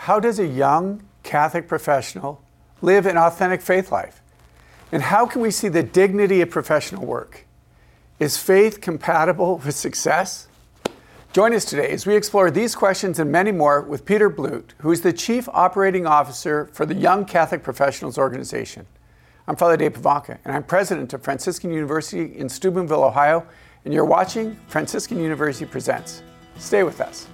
how does a young Catholic professional live an authentic faith life? And how can we see the dignity of professional work? Is faith compatible with success? Join us today as we explore these questions and many more with Peter Blute, who is the Chief Operating Officer for the Young Catholic Professionals Organization. I'm Father Dave Pivonka, and I'm president of Franciscan University in Steubenville, Ohio, and you're watching Franciscan University Presents. Stay with us.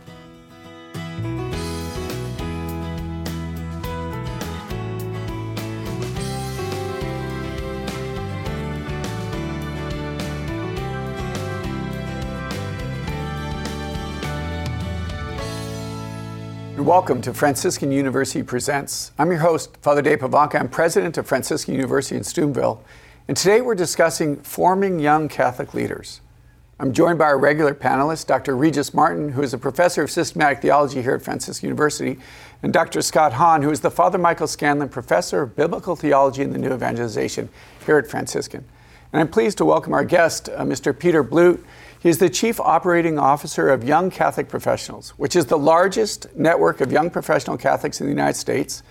Welcome to Franciscan University Presents. I'm your host, Father Dave Pivonka. I'm president of Franciscan University in Steubenville, and today we're discussing forming young Catholic leaders. I'm joined by our regular panelist, Dr. Regis Martin, who is a professor of systematic theology here at Franciscan University, and Dr. Scott Hahn, who is the Father Michael Scanlon Professor of Biblical Theology and the New Evangelization here at Franciscan. And I'm pleased to welcome our guest, uh, Mr. Peter Blute. He is the Chief Operating Officer of Young Catholic Professionals, which is the largest network of young professional Catholics in the United States.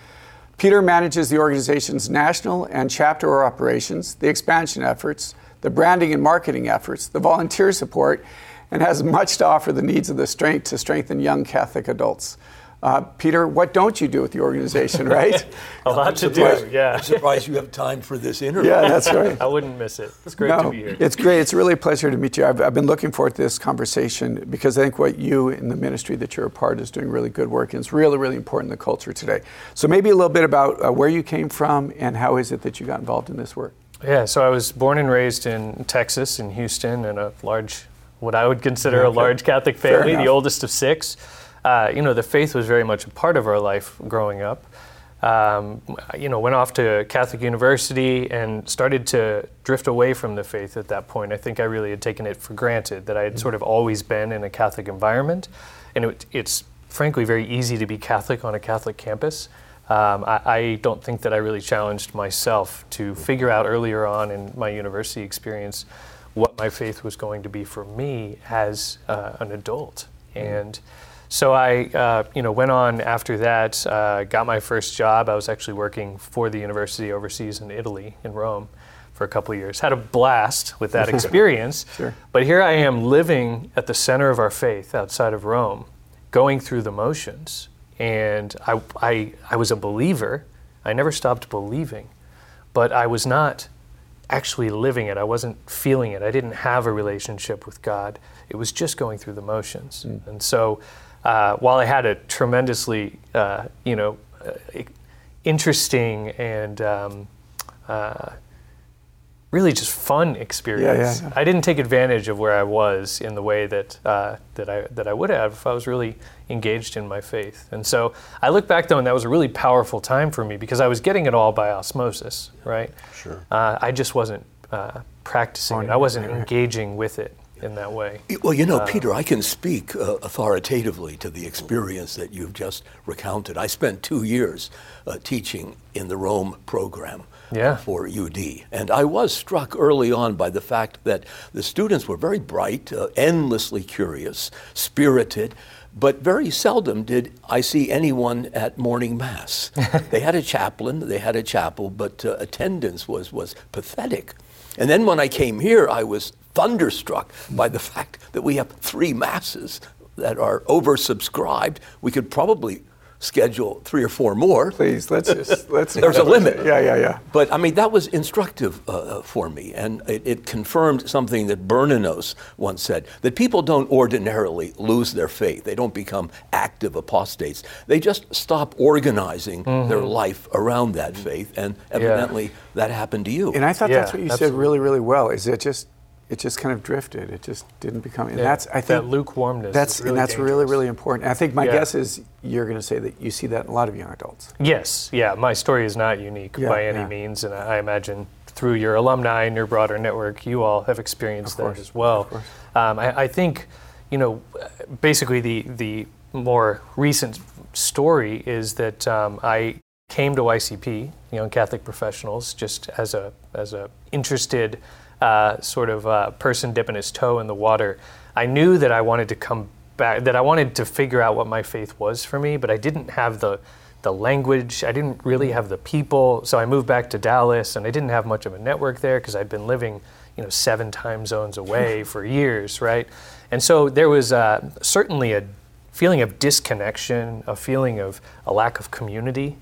Peter manages the organization's national and chapter operations, the expansion efforts, the branding and marketing efforts, the volunteer support, and has much to offer the needs of the strength to strengthen young Catholic adults. Uh, Peter, what don't you do with the organization, right? a lot to do, yeah. I'm surprised you have time for this interview. Yeah, that's right. I wouldn't miss it. It's great no, to be here. It's great. It's really a pleasure to meet you. I've, I've, been looking forward to this conversation because I think what you in the ministry that you're a part is doing really good work and it's really, really important in the culture today. So maybe a little bit about uh, where you came from and how is it that you got involved in this work? Yeah, so I was born and raised in Texas, in Houston, in a large, what I would consider a large Catholic family, the oldest of six uh, you know, the faith was very much a part of our life growing up. Um, you know, went off to Catholic University and started to drift away from the faith at that point. I think I really had taken it for granted that I had sort of always been in a Catholic environment, and it, it's frankly very easy to be Catholic on a Catholic campus. Um, I, I, don't think that I really challenged myself to figure out earlier on in my university experience what my faith was going to be for me as uh, an adult. Mm-hmm. And so I, uh, you know, went on after that, uh, got my first job. I was actually working for the university overseas in Italy, in Rome, for a couple of years. Had a blast with that experience. sure. But here I am living at the center of our faith outside of Rome, going through the motions. And I, I, I was a believer. I never stopped believing, but I was not actually living it. I wasn't feeling it. I didn't have a relationship with God. It was just going through the motions. Mm. And so uh, while I had a tremendously, uh, you know, uh, interesting and um, uh, really just fun experience, yeah, yeah, yeah. I didn't take advantage of where I was in the way that uh, that I that I would have if I was really engaged in my faith. And so I look back though, and that was a really powerful time for me because I was getting it all by osmosis, right? Sure. I just wasn't practicing it. I wasn't engaging with it in that way. Well, you know, uh, Peter, I can speak uh, authoritatively to the experience that you've just recounted. I spent two years uh, teaching in the Rome program. Yeah. For UD. And I was struck early on by the fact that the students were very bright, uh, endlessly curious, spirited, but very seldom did I see anyone at morning mass. they had a chaplain, they had a chapel, but uh, attendance was, was pathetic. And then when I came here, I was thunderstruck by the fact that we have three masses that are oversubscribed. We could probably schedule three or four more. Please, let's just let's. There's a limit. Yeah, yeah, yeah. But I mean, that was instructive uh, uh, for me, and it, it, confirmed something that Bernanos once said: that people don't ordinarily lose their faith. They don't become active apostates. They just stop organizing mm-hmm. their life around that faith, and evidently yeah. that happened to you. And I thought yeah, that's what you absolutely. said really, really well. Is it just it just kind of drifted. It just didn't become. And yeah, that's I think that lukewarmness. That's really and that's dangerous. really really important. I think my yeah. guess is you're going to say that you see that in a lot of young adults. Yes, yeah. My story is not unique yeah, by any means, and I imagine through your alumni and your broader network, you all have experienced that as well. Um, I, I, think, you know, basically the the more recent story is that um, I came to YCP, Young Catholic Professionals, just as a as a interested uh, sort of uh, person dipping his toe in the water, I knew that I wanted to come back that I wanted to figure out what my faith was for me, but I didn't have the the language. I didn't really have the people. So I moved back to Dallas, and I didn't have much of a network there because I'd been living, you know, seven time zones away for years, right? And so there was uh, certainly a feeling of disconnection, a feeling of a lack of community.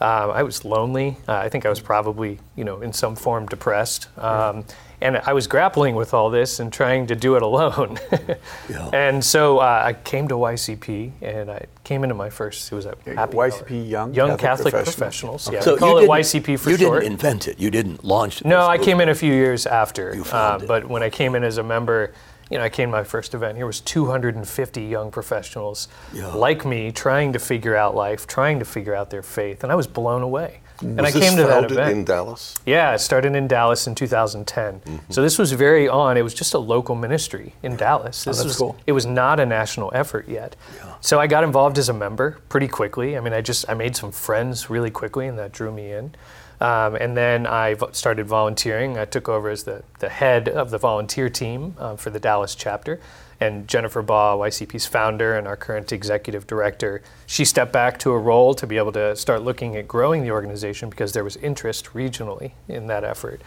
Uh, I was lonely. Uh, I think I was probably, you know, in some form depressed. Um, and I was grappling with all this and trying to do it alone. yeah. And so uh, I came to YCP, and I came into my first. It was a happy YCP hour. Young Young Catholic, Catholic Professionals. Okay. Yeah, so we call it YCP for you short. You didn't invent it. You didn't launch it. No, I came in a few years after. You uh, it. But when I came in as a member, you know, I came to my first event. Here was 250 young professionals Yeah. like me, trying to figure out life, trying to figure out their faith, and I was blown away. And Was I came to that event. in Dallas? Yeah, it started in Dallas in 2010. So this was very on. It was just a local ministry in Dallas. This that's was cool. it was not a national effort yet. Yeah. So I got involved as a member pretty quickly. I mean, I just I made some friends really quickly, and that drew me in. Um, and then I started volunteering. I took over as the, the head of the volunteer team uh, for the Dallas chapter. And Jennifer Baugh, YCP's founder and our current executive director, she stepped back to a role to be able to start looking at growing the organization because there was interest regionally in that effort.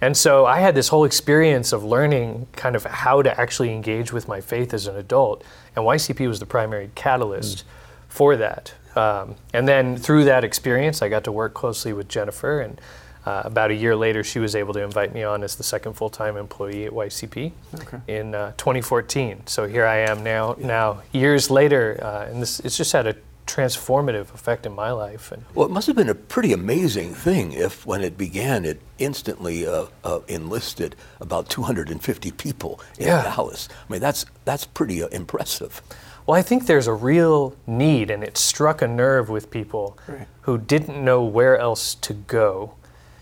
And so I had this whole experience of learning kind of how to actually engage with my faith as an adult. And YCP was the primary catalyst for that. Um, and then through that experience, I got to work closely with Jennifer. And uh, about a year later, she was able to invite me on as the second full time employee at YCP Okay. in uh, 2014. So here I am now, now years later. Uh, and this, it's just had a transformative effect in my life. And Well, it must have been a pretty amazing thing if, when it began, it instantly uh, uh, enlisted about 250 people in Yeah. Dallas. I mean, that's that's pretty uh, impressive. Well, I think there's a real need, and it struck a nerve with people Right. who didn't know where else to go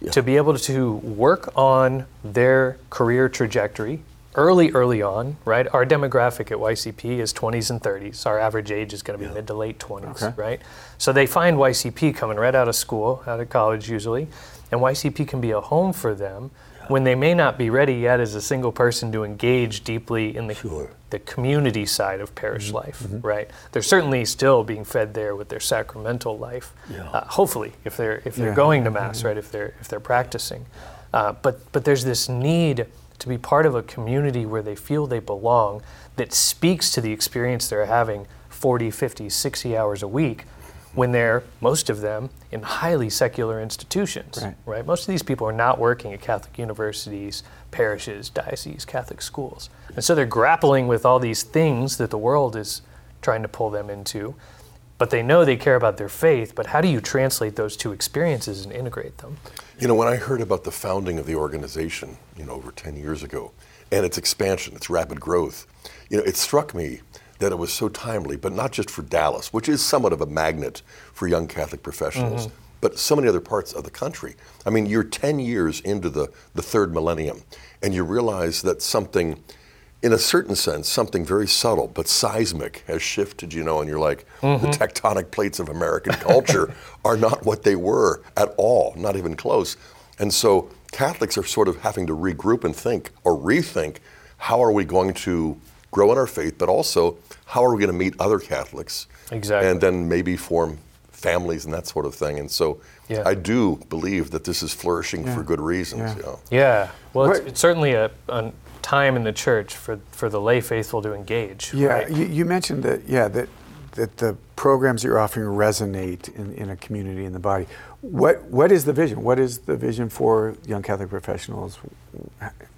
Yeah. to be able to work on their career trajectory early, early on, right? Our demographic at YCP is 20s and 30s. Our average age is going to be mid to late 20s, Okay. right? So they find YCP coming right out of school, out of college usually, and YCP can be a home for them when they may not be ready yet as a single person to engage deeply in the, Sure. The community side of parish life, right? They're certainly still being fed there with their sacramental life. Yeah. Uh, hopefully, if they're if they're Yeah. going to mass, right? If they're if they're practicing, uh, but but there's this need to be part of a community where they feel they belong that speaks to the experience they're having 40, 50, 60 hours a week when they're most of them in highly secular institutions Right. most of these people are not working at catholic universities parishes dioceses catholic schools. And so they're grappling with all these things that the world is trying to pull them into but they know they care about their faith but how do you translate those two experiences and integrate them? You know, when I heard about the founding of the organization, you know, over 10 years ago, and its expansion, its rapid growth, you know, it struck me that it was so timely, but not just for Dallas, which is somewhat of a magnet for young Catholic professionals, mm-hmm. But so many other parts of the country. I mean, you're 10 years into the, the third millennium, and you realize that something, in a certain sense, something very subtle but seismic has shifted, you know, and you're like, the mm-hmm. tectonic plates of American culture are not what they were at all, not even close. And so Catholics are sort of having to regroup and think or rethink how are we going to grow in our faith, but also how are we going to meet other Catholics? Exactly. And then maybe form families and that sort of thing. And so Yeah. I do believe that this is flourishing for good reasons. Yeah. You know? yeah well it's, it's certainly a, a time in the church for, for the lay faithful to engage Yeah, right? you, you mentioned that. Yeah, that that the programs that you're offering resonate in, in a community in the body. What what is the vision? What is the vision for young Catholic professionals?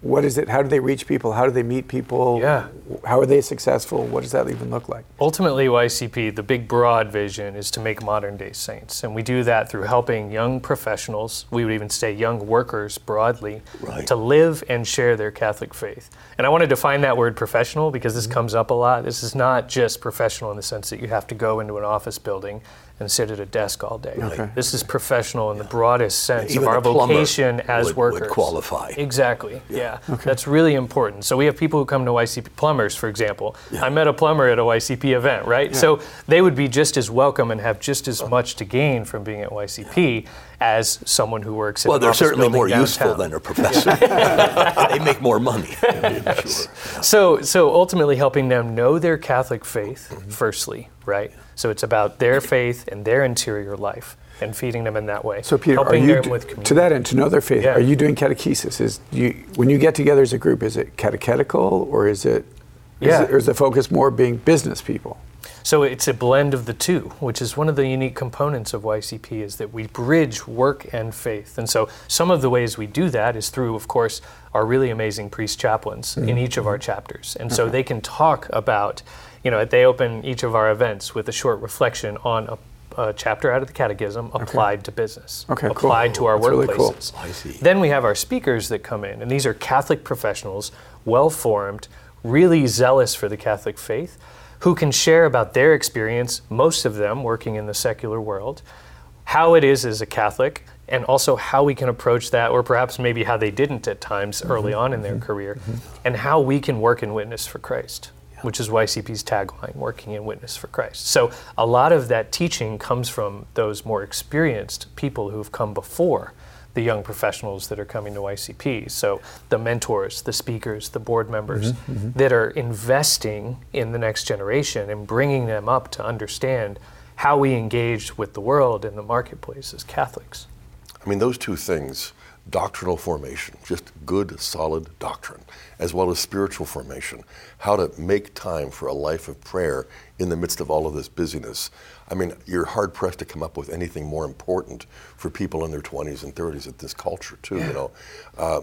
What is it? How do they reach people? How do they meet people? Yeah. How are they successful? What does that even look like? Ultimately, YCP, the big broad vision is to make modern day saints. And we do that through helping young professionals, we would even say young workers broadly, Right. to live and share their Catholic faith. And I want to define that word professional because this mm-hmm. comes up a lot. This is not just professional in the sense that you have to go into an office building and sit at a desk all day. Okay. This is professional in the broadest sense Even of our vocation as would- would workers. qualify. Exactly. Yeah. That's really important. So we have people who come to YCP plumbers, for example. I met a plumber at a YCP event, right? So they would be just as welcome and have just as much to gain from being at YCP as someone who works at Well, they're certainly more useful than a professor. they make more money. Sure. So, so ultimately helping them know their Catholic faith, Mm-hmm. firstly, right? So it's about their faith and their interior life and feeding them in that way. So, Peter, are helping you them with to that end to know their faith? Yeah. Are you doing catechesis? Is you when you get together as a group? Is it catechetical or is it? is Yeah. it- or is the focus more being business people? So it's a blend of the two, which is one of the unique components of YCP is that we bridge work and faith. And so some of the ways we do that is through, of course, our really amazing priest chaplains in mm-hmm. each of our chapters. And so they can talk about, you know, they open each of our events with a short reflection on a, a chapter out of the catechism applied to business, Okay, cool. applied to our That's really cool. workplaces. I see. Then we have our speakers that come in, and these are Catholic professionals, well formed, really zealous for the Catholic faith, who can share about their experience, most of them working in the secular world, how it is as a Catholic, and also how we can approach that, or perhaps maybe how they didn't at times early mm-hmm. on in their mm-hmm. career, mm-hmm. and how we can work in witness for Christ. Which is YCP's tagline, working in witness for Christ. So, a lot of that teaching comes from those more experienced people who've come before the young professionals that are coming to YCP. So the mentors, the speakers, the board members mm-hmm, mm-hmm. that are investing in the next generation and bringing them up to understand how we engage with the world and the marketplace as Catholics. I mean, those two things doctrinal formation, just good, solid doctrine, as well as spiritual formation, how to make time for a life of prayer in the midst of all of this busyness. I mean, you're hard pressed to come up with anything more important for people in their 20s and 30s at this culture, too, you know. Uh,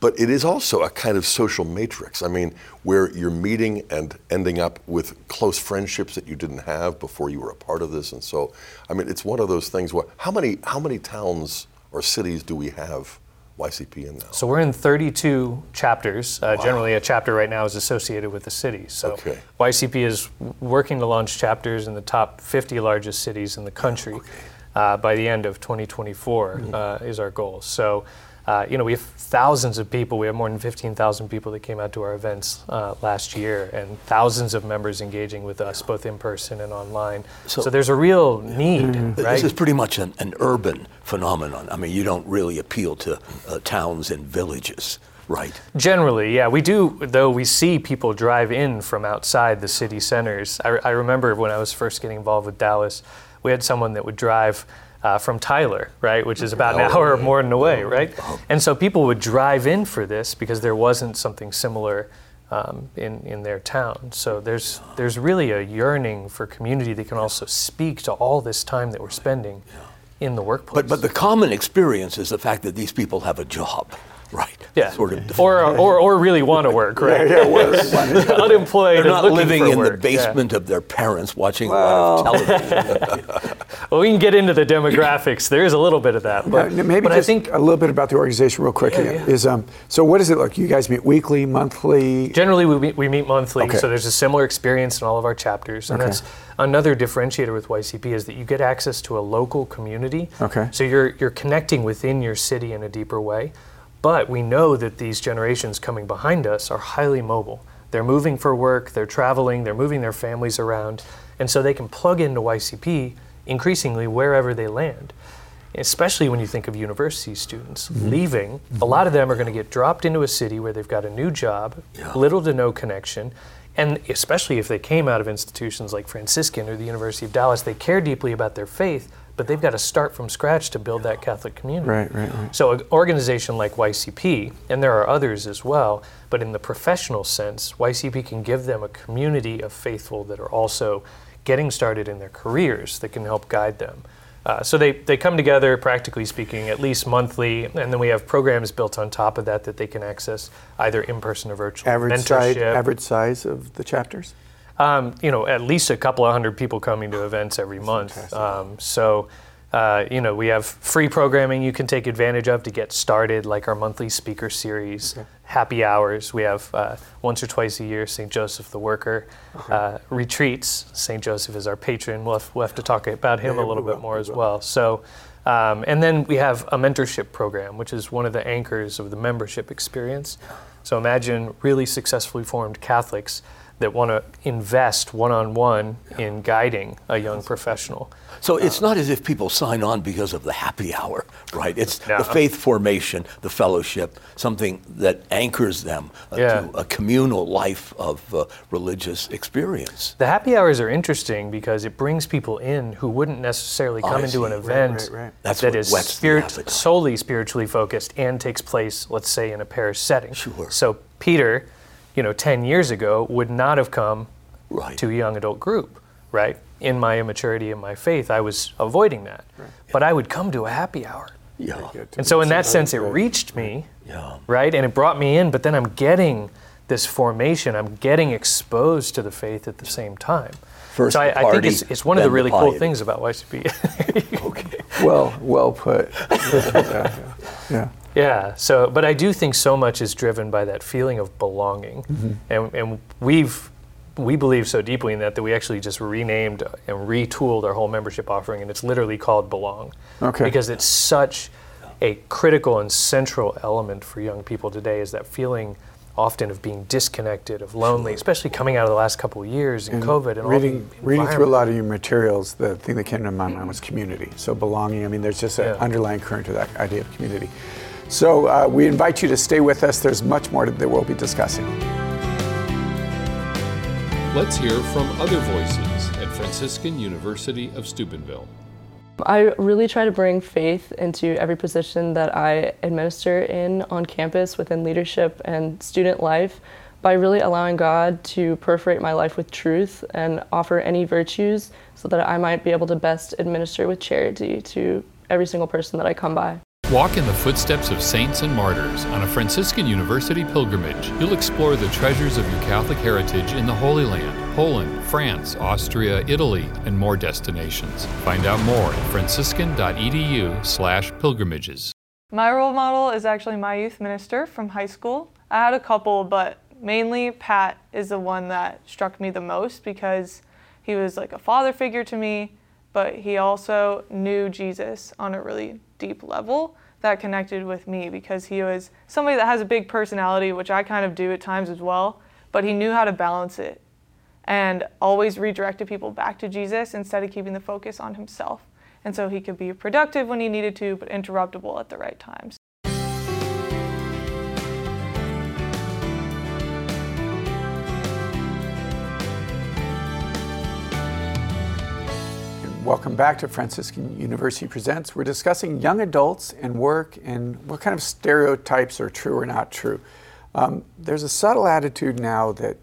but it is also a kind of social matrix. I mean, where you're meeting and ending up with close friendships that you didn't have before you were a part of this. And so, I mean, it's one of those things where how many, how many towns or cities do we have YCP in now? So we're in 32 chapters. Uh, Generally, a chapter right now is associated with the city. So Okay. YCP is working to launch chapters in the top 50 largest cities in the country uh, by the end of 2024 uh, is our goal. So, uh, you know, we have thousands of people. We have more than 15,000 people that came out to our events uh, last year, and thousands of members engaging with us, both in person and online. So, So- there's a real need, right? This is pretty much an, an urban phenomenon. I mean, you don't really appeal to uh, towns and villages, right? Generally, yeah, we do. Though we see people drive in from outside the city centers. I, I remember when I was first getting involved with Dallas, we had someone that would drive uh, from Tyler, right, which is about an hour or more than away, right? And so people would drive in for this because there wasn't something similar um, in in their town. So there's there's really a yearning for community that can also speak to all this time that we're spending in the workplace. But, but the common experience is the fact that these people have a job? Yeah, Sort of. or, or or really want to work, right? Unemployed, They're not looking living for in the work, yeah. basement of their parents watching a lot of television. Well, we can get into the demographics. There is a little bit of that, but, Uh, maybe but just I think a little bit about the organization, real quick. Yeah, yeah. Is um, so what does it look? You guys meet weekly, monthly? generally we meet, we meet monthly, Okay. so there's a similar experience in all of our chapters, and Okay. that's another differentiator with YCP is that you get access to a local community. Okay. So you're you're connecting within your city in a deeper way, but we know that these generations coming behind us are highly mobile. They're moving for work, they're traveling, they're moving their families around, and so they can plug into YCP increasingly wherever they land. Especially when you think of university students mm-hmm. leaving, a mm-hmm. lot of them are going to get dropped into a city where they've got a new job, little to no connection, and especially if they came out of institutions like Franciscan or the University of Dallas, they care deeply about their faith, but they've got to start from scratch to build that Catholic community. Right, right, right. So, an organization like YCP, and there are others as well, but in the professional sense, YCP can give them a community of faithful that are also getting started in their careers that can help guide them. Uh, so they, they come together, practically speaking, at least monthly, and then we have programs built on top of that that they can access either in person or virtual. Average size, average size of the chapters? Um, you know, at least a couple of hundred people coming to events every month. Um, so, Uh, you know, we have free programming you can take advantage of to get started, like our monthly speaker series, okay. happy hours. We have uh, once or twice a year St. Joseph the Worker okay. uh, retreats. St. Joseph is our patron. We'll have, we'll have to talk about him yeah, a little bit more as well. So, um, and then we have a mentorship program, which is one of the anchors of the membership experience. So imagine really successfully formed Catholics that want to invest one on one in guiding a young professional. So it's not as if people sign on because of the happy hour, right? It's no. the faith formation, the fellowship, something that anchors them uh, yeah. to a communal life of uh, religious experience. The happy hours are interesting because it brings people in who wouldn't necessarily come into an event right, right, right. that is spirit, solely spiritually focused and takes place, let's say, in a parish setting. Sure. So Peter you know, 10 years ago would not have come right. to a young adult group, right? In my immaturity and my faith, I was avoiding that. Right. But I would come to a happy hour. Yeah. And so in that sense, it reached me, yeah. right? And it brought me in, but then I'm getting this formation. I'm getting exposed to the faith at the same time. First so I, party, I, think it's, it's one of the really the cool things about YCP. okay. Well, well put. yeah. yeah. Yeah. So, but I do think so much is driven by that feeling of belonging, mm-hmm. and and we've we believe so deeply in that that we actually just renamed and retooled our whole membership offering, and it's literally called Belong. Okay. Because it's such a critical and central element for young people today is that feeling often of being disconnected, of lonely, especially coming out of the last couple of years in COVID and reading reading through a lot of your materials. The thing that came to my mind was community. So belonging. I mean, there's just an yeah. underlying current to that idea of community. So uh, we invite you to stay with us. There's much more that we'll be discussing. Let's hear from other voices at Franciscan University of Steubenville. I really try to bring faith into every position that I administer in on campus within leadership and student life by really allowing God to perforate my life with truth and offer any virtues so that I might be able to best administer with charity to every single person that I come by. Walk in the footsteps of saints and martyrs on a Franciscan University pilgrimage. You'll explore the treasures of your Catholic heritage in the Holy Land, Poland, France, Austria, Italy, and more destinations. Find out more at franciscan.edu/pilgrimages. My role model is actually my youth minister from high school. I had a couple, but mainly Pat is the one that struck me the most because he was like a father figure to me, but he also knew Jesus on a really deep level that connected with me because he was somebody that has a big personality, which I kind of do at times as well, but he knew how to balance it and always redirected people back to Jesus instead of keeping the focus on himself. And so he could be productive when he needed to, but interruptible at the right times. Welcome back to Franciscan University Presents. We're discussing young adults and work and what kind of stereotypes are true or not true. Um, there's a subtle attitude now that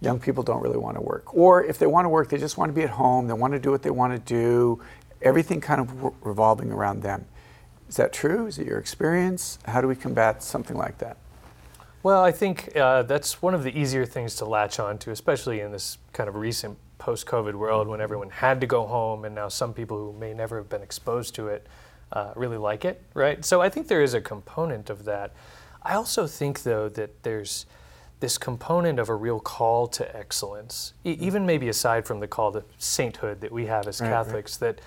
young people don't really want to work. Or if they want to work, they just want to be at home, they want to do what they want to do, everything kind of revolving around them. Is that true? Is it your experience? How do we combat something like that? Well, I think uh, that's one of the easier things to latch on to, especially in this kind of recent post COVID world when everyone had to go home, and now some people who may never have been exposed to it uh, really like it, right? So I think there is a component of that. I also think, though, that there's this component of a real call to excellence, e- mm-hmm. even maybe aside from the call to sainthood that we have as right, Catholics, right. that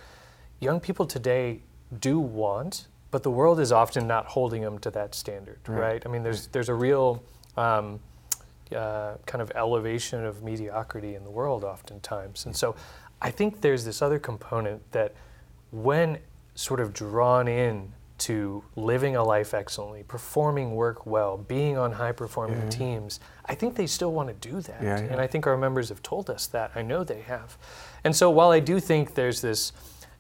young people today do want, but the world is often not holding them to that standard, right? right? I mean, there's there's a real um, uh, kind of elevation of mediocrity in the world oftentimes. And so I think there's this other component that when sort of drawn in to living a life excellently, performing work well, being on high performing yeah. teams, I think they still want to do that. Yeah, yeah. And I think our members have told us that. I know they have. And so while I do think there's this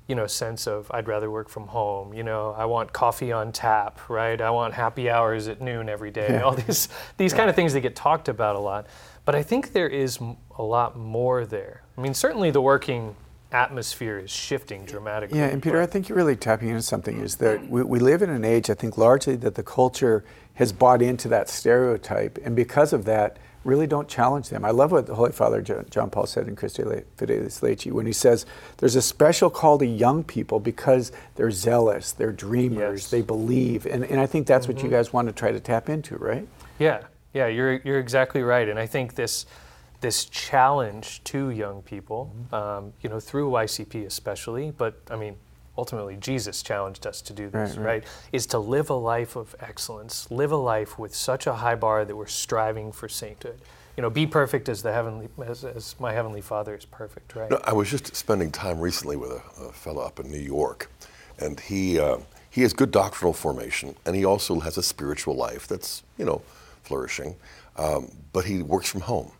you know, sense of I'd rather work from home. You know, I want coffee on tap, right? I want happy hours at noon every day. Yeah. All these these kind of things that get talked about a lot. But I think there is a lot more there. I mean, certainly the working atmosphere is shifting dramatically. Yeah, and Peter, I think you're really tapping into something. Is that we, we live in an age, I think, largely that the culture has bought into that stereotype, and because of that, really don't challenge them. I love what the Holy Father John Paul said in Christi Fidelis Leci when he says there's a special call to young people because they're zealous, they're dreamers, Yes. they believe. And, and I think that's what you Mm-hmm. guys want to try to tap into, right? Yeah, yeah, you're you're exactly right, and I think this this challenge to young people, Mm-hmm. um, you know, through YCP especially, but I mean, ultimately Jesus challenged us to do this, Right, right. right? Is to live a life of excellence, live a life with such a high bar that we're striving for sainthood. You know, be perfect as the heavenly as, as my heavenly Father is perfect, right? No, I was just spending time recently with a, a fellow up in New York, and he uh, he has good doctrinal formation, and he also has a spiritual life that's you know flourishing, um, but he works from home,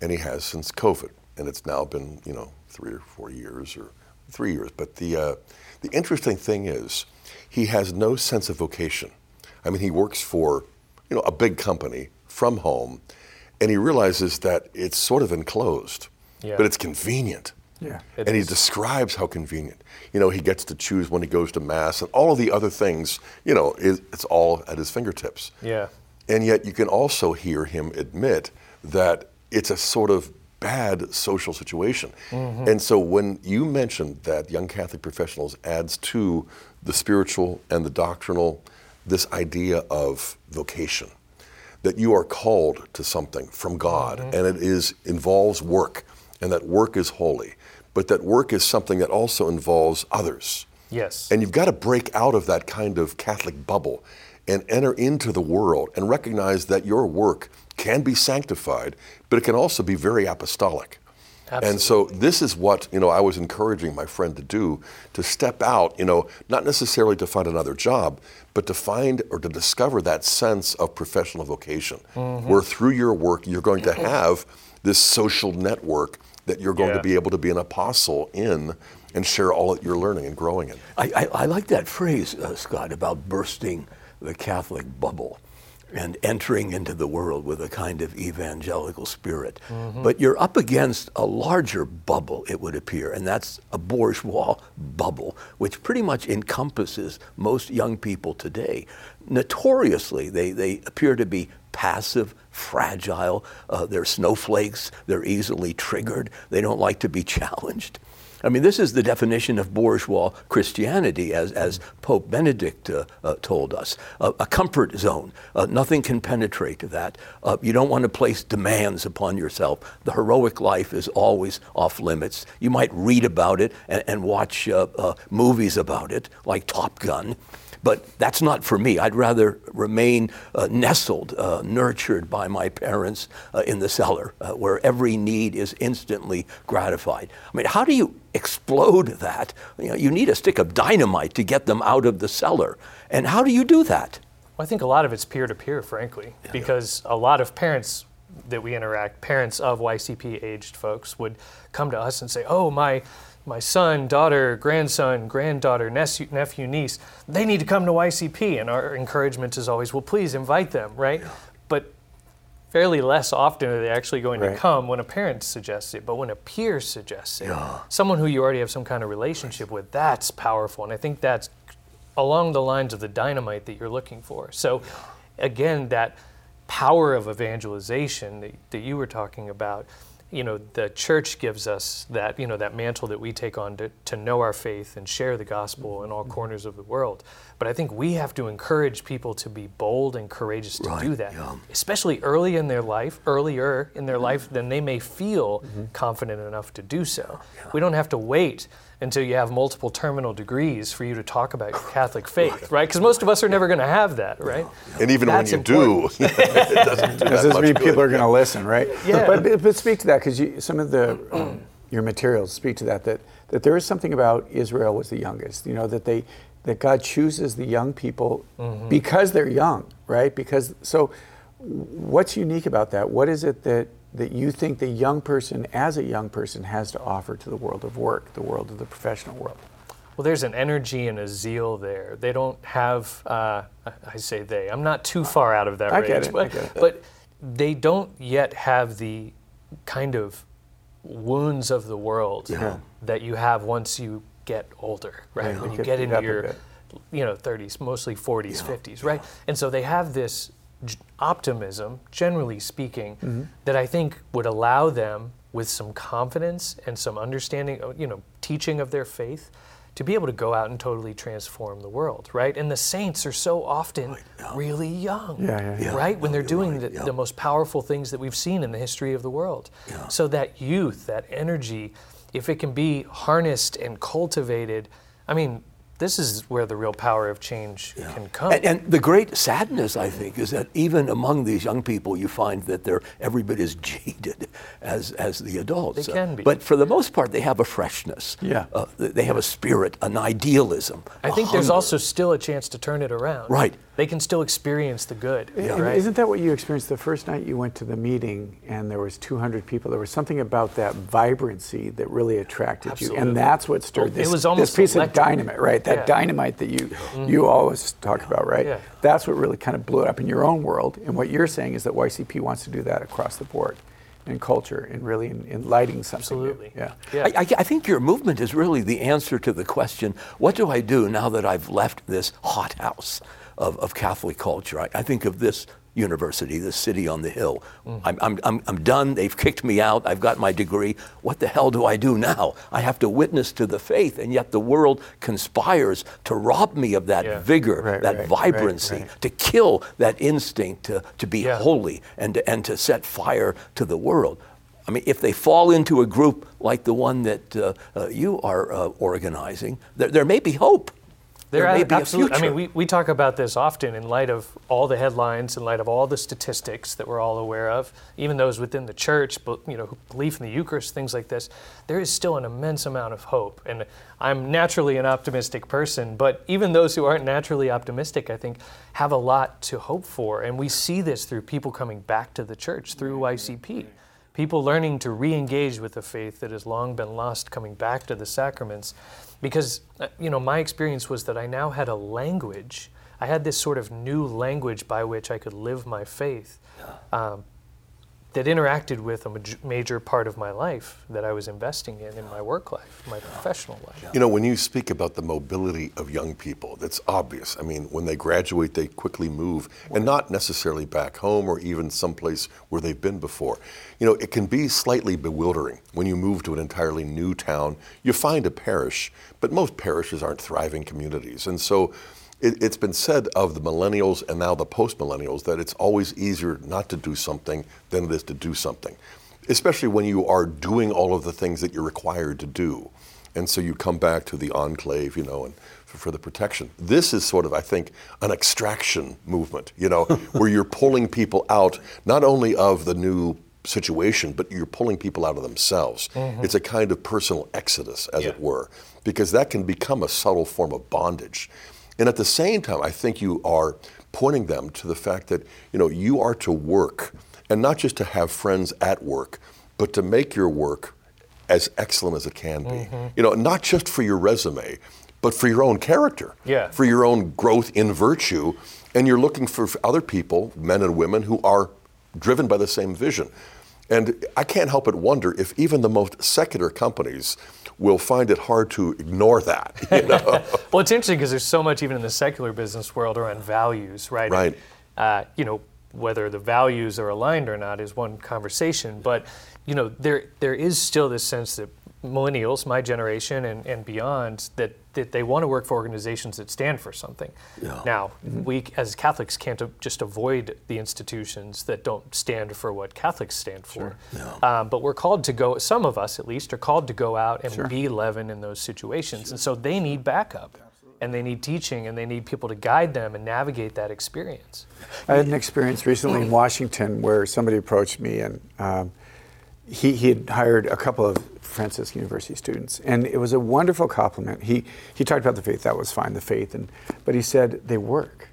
and he has since COVID, and it's now been you know three or four years or three years. But the uh, the interesting thing is, he has no sense of vocation. I mean, he works for you know a big company from home, and he realizes that it's sort of enclosed, Yeah. but it's convenient. Yeah. It and he describes how convenient. You know, he gets to choose when he goes to mass, and all of the other things. You know, is, it's all at his fingertips. Yeah. And yet, you can also hear him admit that it's a sort of bad social situation. Mm-hmm. And so, when you mentioned that Young Catholic Professionals adds to the spiritual and the doctrinal this idea of vocation, that you are called to something from God, Mm-hmm. and it is involves work, and that work is holy, but that work is something that also involves others. Yes. And you've got to break out of that kind of Catholic bubble and enter into the world and recognize that your work can be sanctified, but it can also be very apostolic. And so this is what, you know, I was encouraging my friend to do, to step out, you know, not necessarily to find another job, but to find or to discover that sense of professional vocation, where through your work you're going to have this social network that you're going Yeah. to be able to be an apostle in and share all that you're learning and growing in. I, I, I like that phrase, uh, Scott, about bursting the Catholic bubble and entering into the world with a kind of evangelical spirit. Mm-hmm. But you're up against a larger bubble, it would appear, and that's a bourgeois bubble, which pretty much encompasses most young people today. Notoriously, they, they appear to be passive, fragile, uh, they're snowflakes, they're easily triggered, they don't like to be challenged. I mean, this is the definition of bourgeois Christianity, as, as Pope Benedict uh, uh, told us uh, a comfort zone. Uh, nothing can penetrate that. Uh, you don't want to place demands upon yourself. The heroic life is always off limits. You might read about it and, and watch movies about it, like Top Gun. But that's not for me. I'd rather remain uh, nestled, uh, nurtured by my parents uh, in the cellar, uh, where every need is instantly gratified. I mean, how do you explode that? You, know, you need a stick of dynamite to get them out of the cellar. And how do you do that? Well, I think a lot of it's peer to peer, frankly, because a lot of parents that we interact, parents of YCP aged folks, would come to us and say, "Oh, my." My son, daughter, grandson, granddaughter, nephew, nephew, niece, they need to come to YCP. And our encouragement is always, well, please invite them, right? But fairly less often are they actually going Right. to come when a parent suggests it, but when a peer suggests it, someone who you already have some kind of relationship with, that's powerful. And I think that's along the lines of the dynamite that you're looking for. So, again, that power of evangelization that, that you were talking about, you know, the church gives us that, you know, that mantle that we take on to, to know our faith and share the gospel in all mm-hmm. corners of the world. But I think we have to encourage people to be bold and courageous to Right, do that, yeah. especially early in their life, earlier in their mm-hmm. life than they may feel mm-hmm. confident enough to do so. We don't have to wait until you have multiple terminal degrees for you to talk about your Catholic faith, right? Because most of us are never going to have that, right? And even That's when you important. do, it doesn't do Because that doesn't much mean good. people are going to listen, right? Yeah. But, but speak to that because some of the um, your materials speak to that that that there is something about Israel was the youngest. You know that they that God chooses the young people because they're young, right? Because so, what's unique about that? What is it that that you think the young person, as a young person, has to offer to the world of work, the world of the professional world? Well, there's an energy and a zeal there. They don't have, uh, I say they, I'm not too far out of that I range, get it, I but, get it. but they don't yet have the kind of wounds of the world that you have once you get older, right? When you Get get into your, you know, 30s, mostly 40s, 50s, right? And so they have this optimism, generally speaking, mm-hmm. that I think would allow them with some confidence and some understanding, you know, teaching of their faith, to be able to go out and totally transform the world, right? And the saints are so often right, yeah. really young, yeah, yeah, yeah. right? When they're doing right, the, the, most powerful things that we've seen in the history of the world. So that youth, that energy, if it can be harnessed and cultivated, I mean, this is where the real power of change yeah. can come. And, and, the great sadness, I think, is that even among these young people, you find that they're every bit as jaded as, as the adults. They can be. But for the most part, they have a freshness. Yeah. Uh, they have a spirit, an idealism. I think hunger. there's also still a chance to turn it around. Right they can still experience the good. Yeah. Right? Isn't that what you experienced the first night you went to the meeting and there was 200 people? There was something about that vibrancy that really attracted Absolutely. you, and that's what stirred well, this, was almost this piece electric. of dynamite, right? That yeah. dynamite that you mm-hmm. you always talk about, right? Yeah. That's what really kind of blew it up in your own world. And what you're saying is that YCP wants to do that across the board in culture and really in, in lighting something. Absolutely. New. Yeah. yeah. I, I, think your movement is really the answer to the question what do I do now that I've left this hothouse? Of, of Catholic culture. I, I think of this university, this city on the hill. Mm. I'm, I'm, I'm, I'm done. They've kicked me out. I've got my degree. What the hell do I do now? I have to witness to the faith, and yet the world conspires to rob me of that yeah. vigor, right, that right, vibrancy, right, to kill that instinct to, to be yeah. holy and to, and to set fire to the world. I mean, if they fall into a group like the one that uh, uh, you are uh, organizing, there, there may be hope. There, may be absolutely. I mean, we, we talk about this often in light of all the headlines, in light of all the statistics that we're all aware of, even those within the church, but you know, belief in the Eucharist, things like this. There is still an immense amount of hope, and I'm naturally an optimistic person. But even those who aren't naturally optimistic, I think, have a lot to hope for, and we see this through people coming back to the church through YCP people learning to re engage with the faith that has long been lost, coming back to the sacraments because uh, you know my experience was that I now had a language. I had this sort of new language by which I could live my faith. Um, that interacted with a major part of my life that I was investing in in my work life, my professional life. You know, when you speak about the mobility of young people, that's obvious. I mean, when they graduate, they quickly move, and not necessarily back home or even someplace where they've been before. You know, it can be slightly bewildering when you move to an entirely new town. You find a parish, but most parishes aren't thriving communities. And so it, has been said of the millennials and now the post millennials that it's always easier not to do something than it is to do something, especially when you are doing all of the things that you're required to do. And so you come back to the enclave, you know, and for, for the protection. This is sort of, I think, an extraction movement, you know, where you're pulling people out not only of the new situation, but you're pulling people out of themselves. Mm-hmm. It's a kind of personal exodus, as yeah. it were, because that can become a subtle form of bondage. And at the same time, I think you are pointing them to the fact that you know you are to work, and not just to have friends at work, but to make your work as excellent as it can be. Mm-hmm. You know, not just for your resume, but for your own character, yeah. for your own growth in virtue. And you're looking for other people, men and women, who are driven by the same vision. And I can't help but wonder if even the most secular companies will find it hard to ignore that. You know? well, it's interesting because there's so much even in the secular business world around values, right? Right. Uh, you know, whether the values are aligned or not is one conversation, but you know, there there is still this sense that millennials, my generation and, and beyond, that, that they want to work for organizations that stand for something. Yeah. Now, mm-hmm. we as Catholics can't just avoid the institutions that don't stand for what Catholics stand for. Sure. Yeah. Um, but we're called to go, some of us at least, are called to go out and sure. be leaven in those situations. Sure. And so they need backup. And they need teaching and they need people to guide them and navigate that experience. I had an experience recently in Washington where somebody approached me and um, he, he had hired a couple of Franciscan University students, and it was a wonderful compliment. He he talked about the faith, that was fine, the faith, and but he said they work.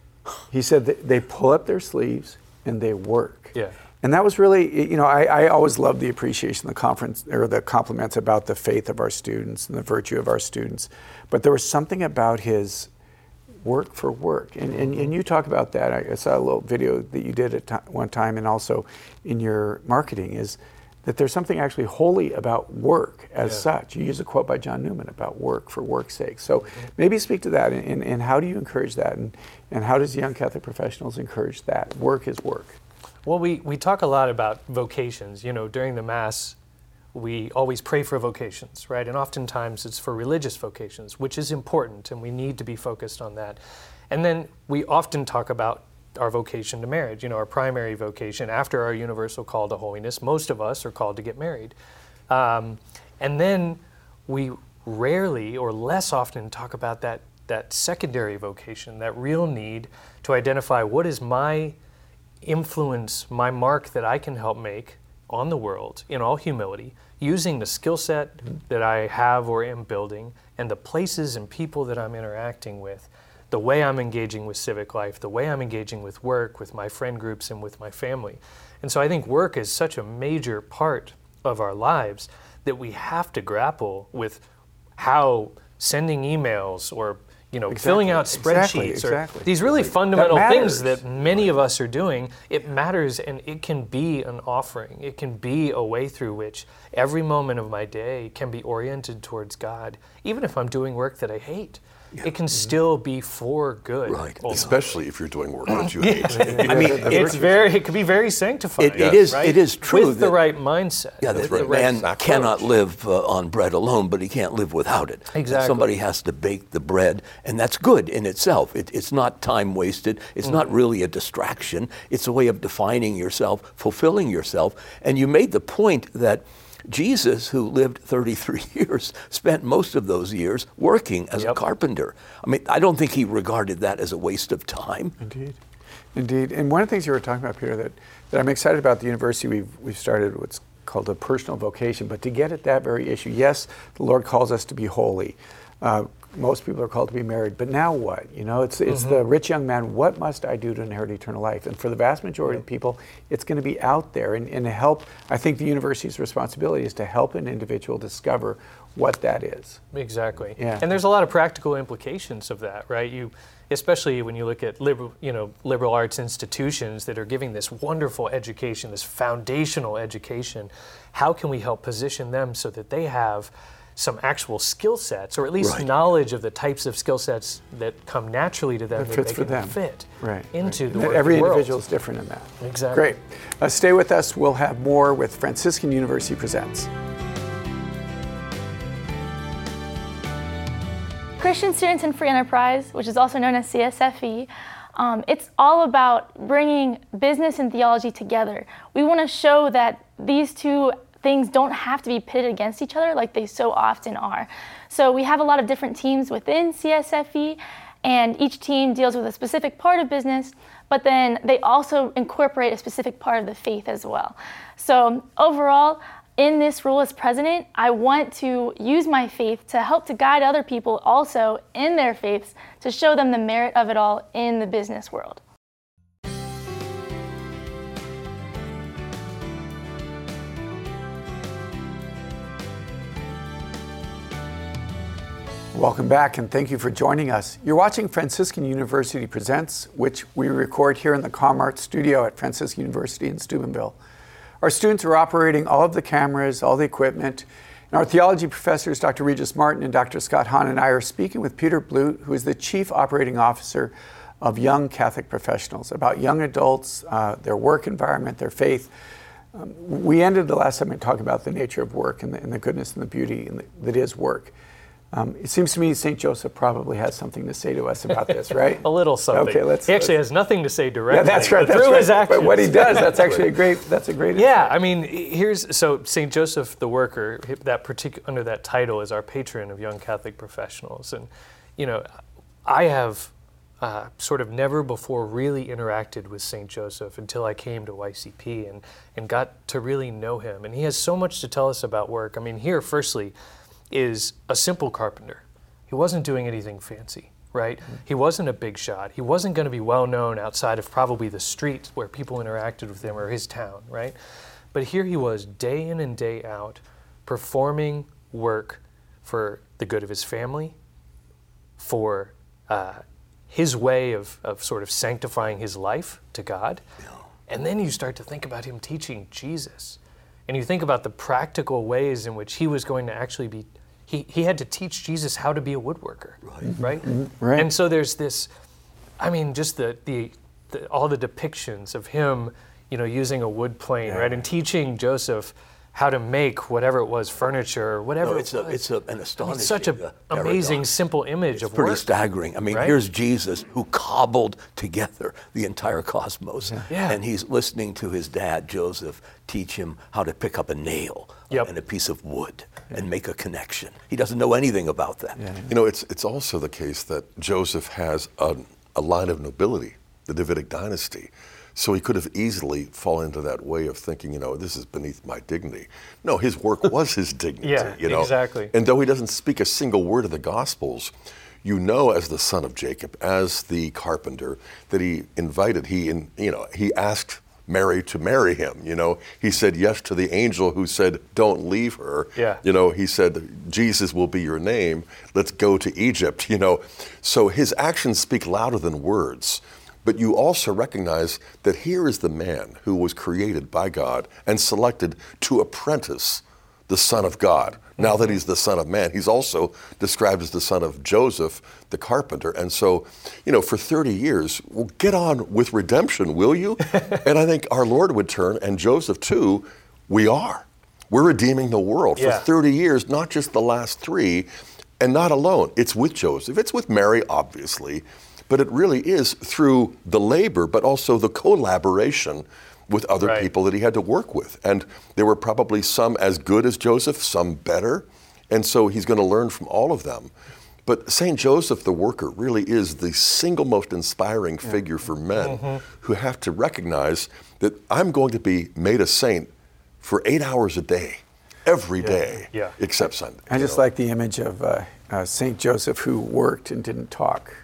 He said they pull up their sleeves and they work. Yeah. And that was really, you know, I, I always love the appreciation, the conference or the compliments about the faith of our students and the virtue of our students. But there was something about his work for work. And, and, and you talk about that. I saw a little video that you did at one time and also in your marketing is that there's something actually holy about work as yeah. such. You use a quote by John Newman about work for work's sake. So maybe speak to that and, and, and, how do you encourage that and, and how does young Catholic professionals encourage that? Work is work. Well, we, we talk a lot about vocations. You know, during the Mass, we always pray for vocations, right? And oftentimes it's for religious vocations, which is important and we need to be focused on that. And then we often talk about our vocation to marriage, you know, our primary vocation after our universal call to holiness. Most of us are called to get married. Um, and then we rarely or less often talk about that, that secondary vocation, that real need to identify what is my influence, my mark that I can help make on the world in all humility, using the skill set that I have or am building and the places and people that I'm interacting with the way I'm engaging with civic life, the way I'm engaging with work, with my friend groups, and with my family. And so I think work is such a major part of our lives that we have to grapple with how sending emails or you know, exactly. filling out spreadsheets exactly. or exactly. these really fundamental that things that many of us are doing, it matters and it can be an offering. It can be a way through which every moment of my day can be oriented towards God, even if I'm doing work that I hate yeah. it can still be for good. Right. Especially if you're doing work that you hate. I mean, it's very, it can be very sanctifying. It, it is, right? it is true. With the right mindset. Yeah, that right. man right cannot live uh, on bread alone, but he can't live without it. Exactly. Somebody has to bake the bread, and that's good in itself. It, it's not time wasted. It's mm not really a distraction. It's a way of defining yourself, fulfilling yourself. And you made the point that Jesus, who lived 33 years, spent most of those years working as yep. a carpenter. I mean, I don't think he regarded that as a waste of time. Indeed. Indeed. And one of the things you were talking about, Peter, that, that I'm excited about the university, we've, we've started what's called a personal vocation, but to get at that very issue, yes, the Lord calls us to be holy. Uh, most people are called to be married, but now what? You know, it's it's mm-hmm. the rich young man. What must I do to inherit eternal life? And for the vast majority of people, it's going to be out there and, and help. I think the university's responsibility is to help an individual discover what that is. Exactly. Yeah. And there's a lot of practical implications of that, right? You, especially when you look at liberal, you know, liberal arts institutions that are giving this wonderful education, this foundational education. How can we help position them so that they have some actual skill sets, or at least right. knowledge of the types of skill sets that come naturally to them that, that they for can them. fit right. into right. the work Every world. individual is different in that. Exactly. Great. Uh, stay with us. We'll have more with Franciscan University Presents. Christian Students in Free Enterprise, which is also known as CSFE, um, it's all about bringing business and theology together. We want to show that these two things don't have to be pitted against each other like they so often are. So we have a lot of different teams within CSFE, and each team deals with a specific part of business, but then they also incorporate a specific part of the faith as well. So overall, in this role as president, I want to use my faith to help to guide other people also in their faiths to show them the merit of it all in the business world. Welcome back and thank you for joining us. You're watching Franciscan University Presents, which we record here in the ComArt studio at Franciscan University in Steubenville. Our students are operating all of the cameras, all the equipment, and our theology professors, Dr. Regis Martin and Dr. Scott Hahn, and I are speaking with Peter Blute, who is the Chief Operating Officer of Young Catholic Professionals, about young adults, uh, their work environment, their faith. Um, we ended the last segment talking about the nature of work and the, and the goodness and the beauty the, that is work. Um, it seems to me St. Joseph probably has something to say to us about this, right? a little something. Okay, let's. He actually let's, has nothing to say directly. Yeah, that's right. That's through right. his actions. But what he does, that's actually a great. That's a great. Yeah, I mean, here's so St. Joseph the Worker. That particular under that title is our patron of young Catholic professionals, and you know, I have. Uh, sort of never before really interacted with St. Joseph until I came to YCP and, and got to really know him. And he has so much to tell us about work. I mean, here, firstly, is a simple carpenter he wasn't doing anything fancy, right? Mm-hmm. He wasn't a big shot. He wasn't going to be well known outside of probably the street where people interacted with him or his town, right? But here he was, day in and day out, performing work for the good of his family, for uh, his way of, of sort of sanctifying his life to God. Yeah. And then you start to think about him teaching Jesus And you think about the practical ways in which he was going to actually be, he, he had to teach Jesus how to be a woodworker, right? Right? Mm-hmm. Right. And so there's this, I mean, just the, the, the all the depictions of him, you know, using a wood plane, right? And teaching Joseph how to make whatever it was, furniture or whatever. No, it it's a, was. it's a, an I mean, astonishing, such a uh, amazing, paradigm. simple image It's of pretty work. staggering. I mean, right? here's Jesus who cobbled together the entire cosmos. Yeah. And he's listening to his dad, Joseph, teach him how to pick up a nail uh, Yep. and a piece of wood and make a connection. He doesn't know anything about that. You know, it's, it's also the case that Joseph has a, a line of nobility, the Davidic dynasty. So he could have easily fallen into that way of thinking, you know, this is beneath my dignity. No, his work was his dignity. Yeah, you know? exactly. And though he doesn't speak a single word of the Gospels, you know, as the son of Jacob, as the carpenter, that he invited, he, in, you know, he asked Mary to marry him. You know, he said yes to the angel who said, "Don't leave her." Yeah. You know, he said, "Jesus will be your name. Let's go to Egypt." You know, so his actions speak louder than words. But you also recognize that here is the man who was created by God and selected to apprentice the Son of God. Now that he's the Son of Man, he's also described as the son of Joseph, the carpenter. And so, you know, for 30 years, well, get on with redemption, will you? and I think our Lord would turn, and Joseph too, we are. We're redeeming the world Yeah. for 30 years, not just the last three, and not alone. It's with Joseph, it's with Mary, obviously, but it really is through the labor, but also the collaboration with other Right. people that he had to work with. And there were probably some as good as Joseph, some better. And so he's going to learn from all of them. But St. Joseph the worker really is the single most inspiring figure for men Mm-hmm. who have to recognize that I'm going to be made a saint for eight hours a day, every day, Yeah. except Sunday. I just like the image of uh, uh, St. Joseph who worked and didn't talk.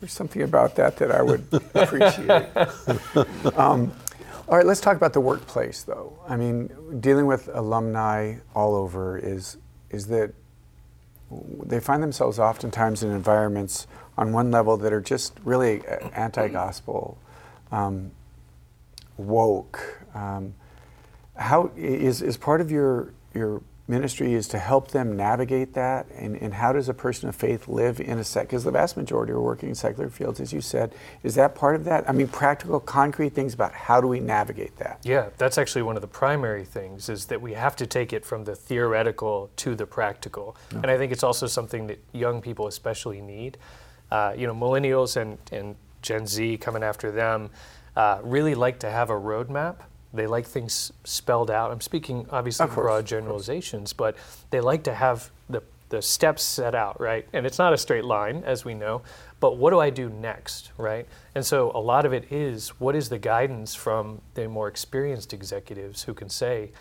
There's something about that that I would appreciate. um, all right, let's talk about the workplace, though. I mean, dealing with alumni all over is is that they find themselves oftentimes in environments on one level that are just really anti-gospel, um, woke. Um, how is, is part of your your ministry is to help them navigate that and, and how does a person of faith live in a sect because the vast majority are working in secular fields as you said is that part of that i mean practical concrete things about how do we navigate that Yeah, that's actually one of the primary things is that we have to take it from the theoretical to the practical. And I think it's also something that young people especially need. Uh, you know, millennials and, and Gen Z coming after them uh, really like to have a roadmap. They like things spelled out. I'm speaking obviously broad generalizations, but they like to have the, the steps set out, right? And it's not a straight line, as we know, but what do I do next, right? And so a lot of it is what is the guidance from the more experienced executives who can say,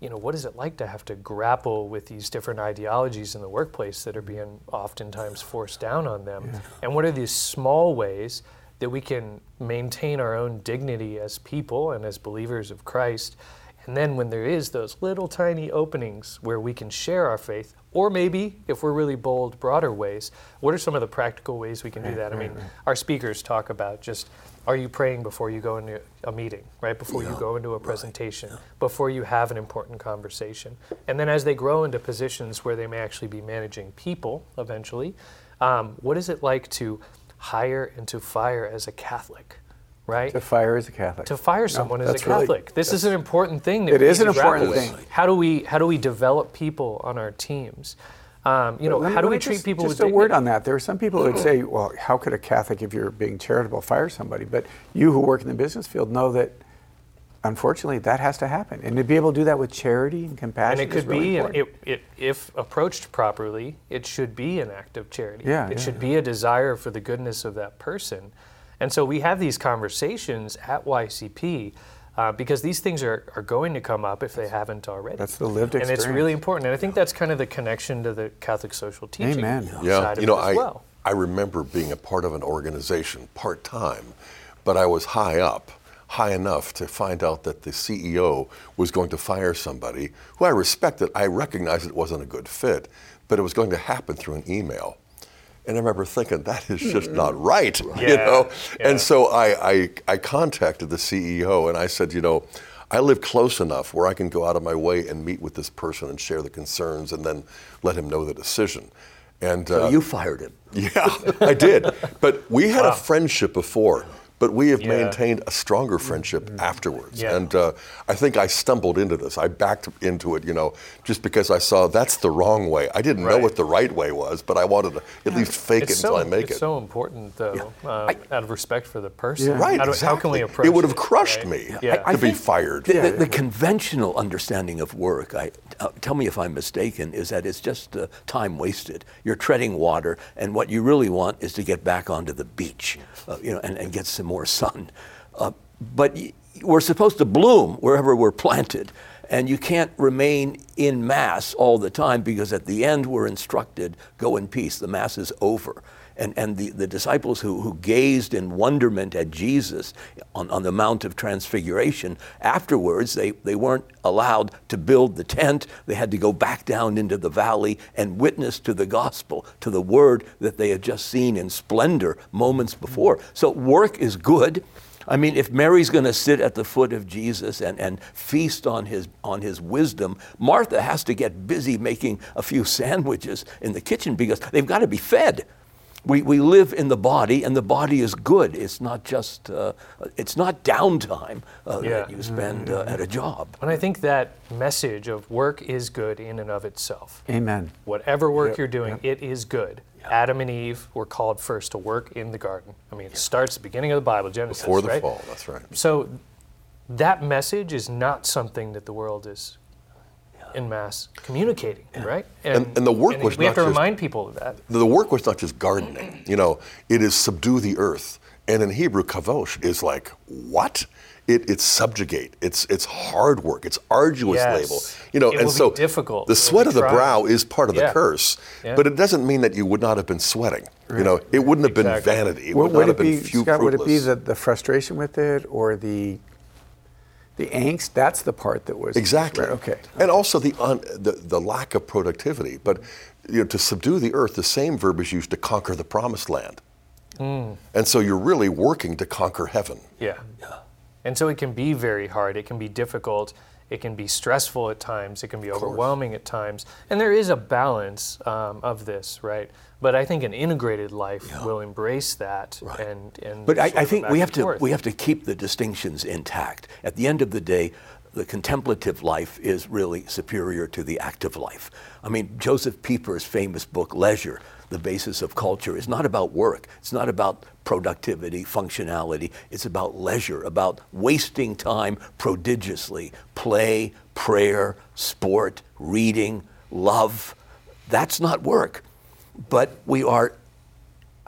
you know, what is it like to have to grapple with these different ideologies in the workplace that are being oftentimes forced down on them? And what are these small ways that we can maintain our own dignity as people and as believers of Christ? And then when there is those little tiny openings where we can share our faith, or maybe if we're really bold, broader ways, what are some of the practical ways we can do that? I mean, our speakers talk about just are you praying before you go into a meeting, right? Before you go into a presentation, before you have an important conversation. And then as they grow into positions where they may actually be managing people eventually, um, what is it like to hire and to fire as a Catholic, right? to fire as a catholic to fire someone as a that's really- Catholic. this is an important thing. That It we is an important with. thing. How do we how do we develop people on our teams? Um, you know, me- how do we treat just, people just with a word on that there are some people who would say well how could a catholic if you're being charitable fire somebody but you who work in the business field know that unfortunately that has to happen and to be able to do that with charity and compassion And it is could really be, an, it, it, if approached properly, it should be an act of charity. Yeah, it yeah, should be a desire for the goodness of that person. And so we have these conversations at YCP uh, because these things are, are going to come up if they haven't already. That's the lived experience. And it's really important. And I think that's kind of the connection to the Catholic social teaching Amen. Yeah, side of you know, it I, well. I remember being a part of an organization part time, but I was high up, high enough to find out that the CEO was going to fire somebody who I respected. I recognized it wasn't a good fit, but it was going to happen through an email. And I remember thinking, that is just not right, you know? yeah. And so I, I, I contacted the CEO and I said, you know, I live close enough where I can go out of my way and meet with this person and share the concerns and then let him know the decision. And so uh, you fired him. Yeah, I did. But we had wow. a friendship before but we have yeah. maintained a stronger friendship mm-hmm. afterwards. Yeah. And uh, I think I stumbled into this. I backed into it, you know, just because I saw that's the wrong way. I didn't right. know what the right way was, but I wanted to at least fake it's it until I make it's it. It's so important, though, uh, I, out of respect for the person. Right, how, do, exactly. how can we approach it? would have it, crushed right? me to I be fired. The, the, the, conventional understanding of work, I, uh, tell me if I'm mistaken, is that it's just uh, time wasted. You're treading water, and what you really want is to get back onto the beach, uh, you know, and, and get some more sun. Uh, but we're supposed to bloom wherever we're planted. And you can't remain in mass all the time because at the end we're instructed, go in peace, the mass is over. And, and the, the disciples who, who gazed in wonderment at Jesus on, on the Mount of Transfiguration, afterwards they, they weren't allowed to build the tent. They had to go back down into the valley and witness to the gospel, to the word that they had just seen in splendor moments before. So work is good. I mean, if Mary's going to sit at the foot of Jesus and, and feast on his, on his wisdom, Martha has to get busy making a few sandwiches in the kitchen because they've got to be fed. We, we live in the body, and the body is good. It's not just, uh, it's not downtime uh, yeah. that you spend uh, at a job. And I think that message of work is good in and of itself. Amen. Whatever work yep. you're doing, yep. it is good. Adam and Eve were called first to work in the garden. I mean, it starts at the beginning of the Bible, Genesis. Before the right? fall, that's right. So that message is not something that the world is in mass communicating, yeah. right? And, and, and, the work and was we have to just, remind people of that. The work was not just gardening. You know, it is subdue the earth. And in Hebrew, kavosh is like what? It, it's subjugate. It's it's hard work. It's arduous yes. labor. You know, it and so difficult. The sweat of the brow is part of yeah. the curse, yeah. but it doesn't mean that you would not have been sweating. Right. You know, it wouldn't have exactly. been vanity. It would, would, would not have be, been few Scott, fruitless. would it be the, the frustration with it or the the angst? That's the part that was exactly right. okay. And also the, un, the the lack of productivity. But you know, to subdue the earth, the same verb is used to conquer the promised land. Mm. And so you're really working to conquer heaven. Yeah. yeah. And so it can be very hard, it can be difficult, it can be stressful at times, it can be overwhelming at times. And there is a balance um, of this, right? But I think an integrated life yeah. will embrace that right. and, and But I, I think we have to we have to keep the distinctions intact. At the end of the day, the contemplative life is really superior to the active life. I mean, Josef Pieper's famous book, Leisure, the basis of culture, is not about work. It's not about productivity, functionality. It's about leisure, about wasting time prodigiously. Play, prayer, sport, reading, love. That's not work. But we are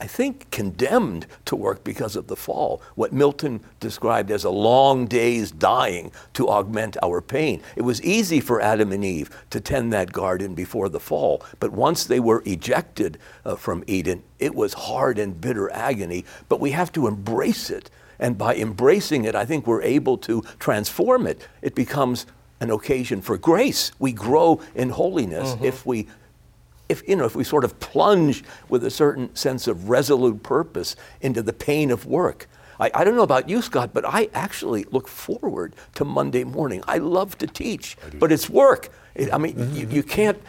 I think, condemned to work because of the fall. What Milton described as a long day's dying to augment our pain. It was easy for Adam and Eve to tend that garden before the fall, but once they were ejected uh, from Eden, it was hard and bitter agony. But we have to embrace it. And by embracing it, I think we're able to transform it. It becomes an occasion for grace. We grow in holiness mm-hmm. if we if, you know, if we sort of plunge with a certain sense of resolute purpose into the pain of work. I, I don't know about you, Scott, but I actually look forward to Monday morning. I love to teach, but it's work. It, I mean, mm-hmm. you, you, can't,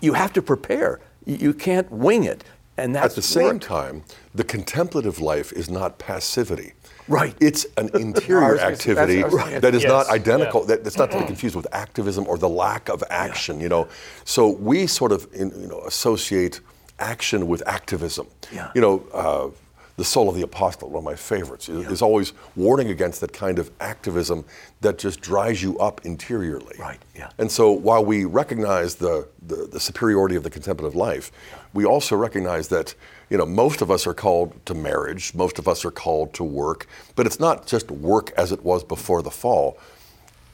you have to prepare. You can't wing it. And that's At the same work. time, the contemplative life is not passivity. Right. It's an interior activity that is yes. not identical. Yeah. That, that's not to be confused with activism or the lack of action. Yeah. You know, so we sort of in, you know associate action with activism. Yeah. You know. Uh, the Soul of the Apostolate, one of my favorites, is, yeah. is, always warning against that kind of activism that just dries you up interiorly. Right, yeah. And so while we recognize the, the, the superiority of the contemplative life, we also recognize that you know, most of us are called to marriage, most of us are called to work, but it's not just work as it was before the fall.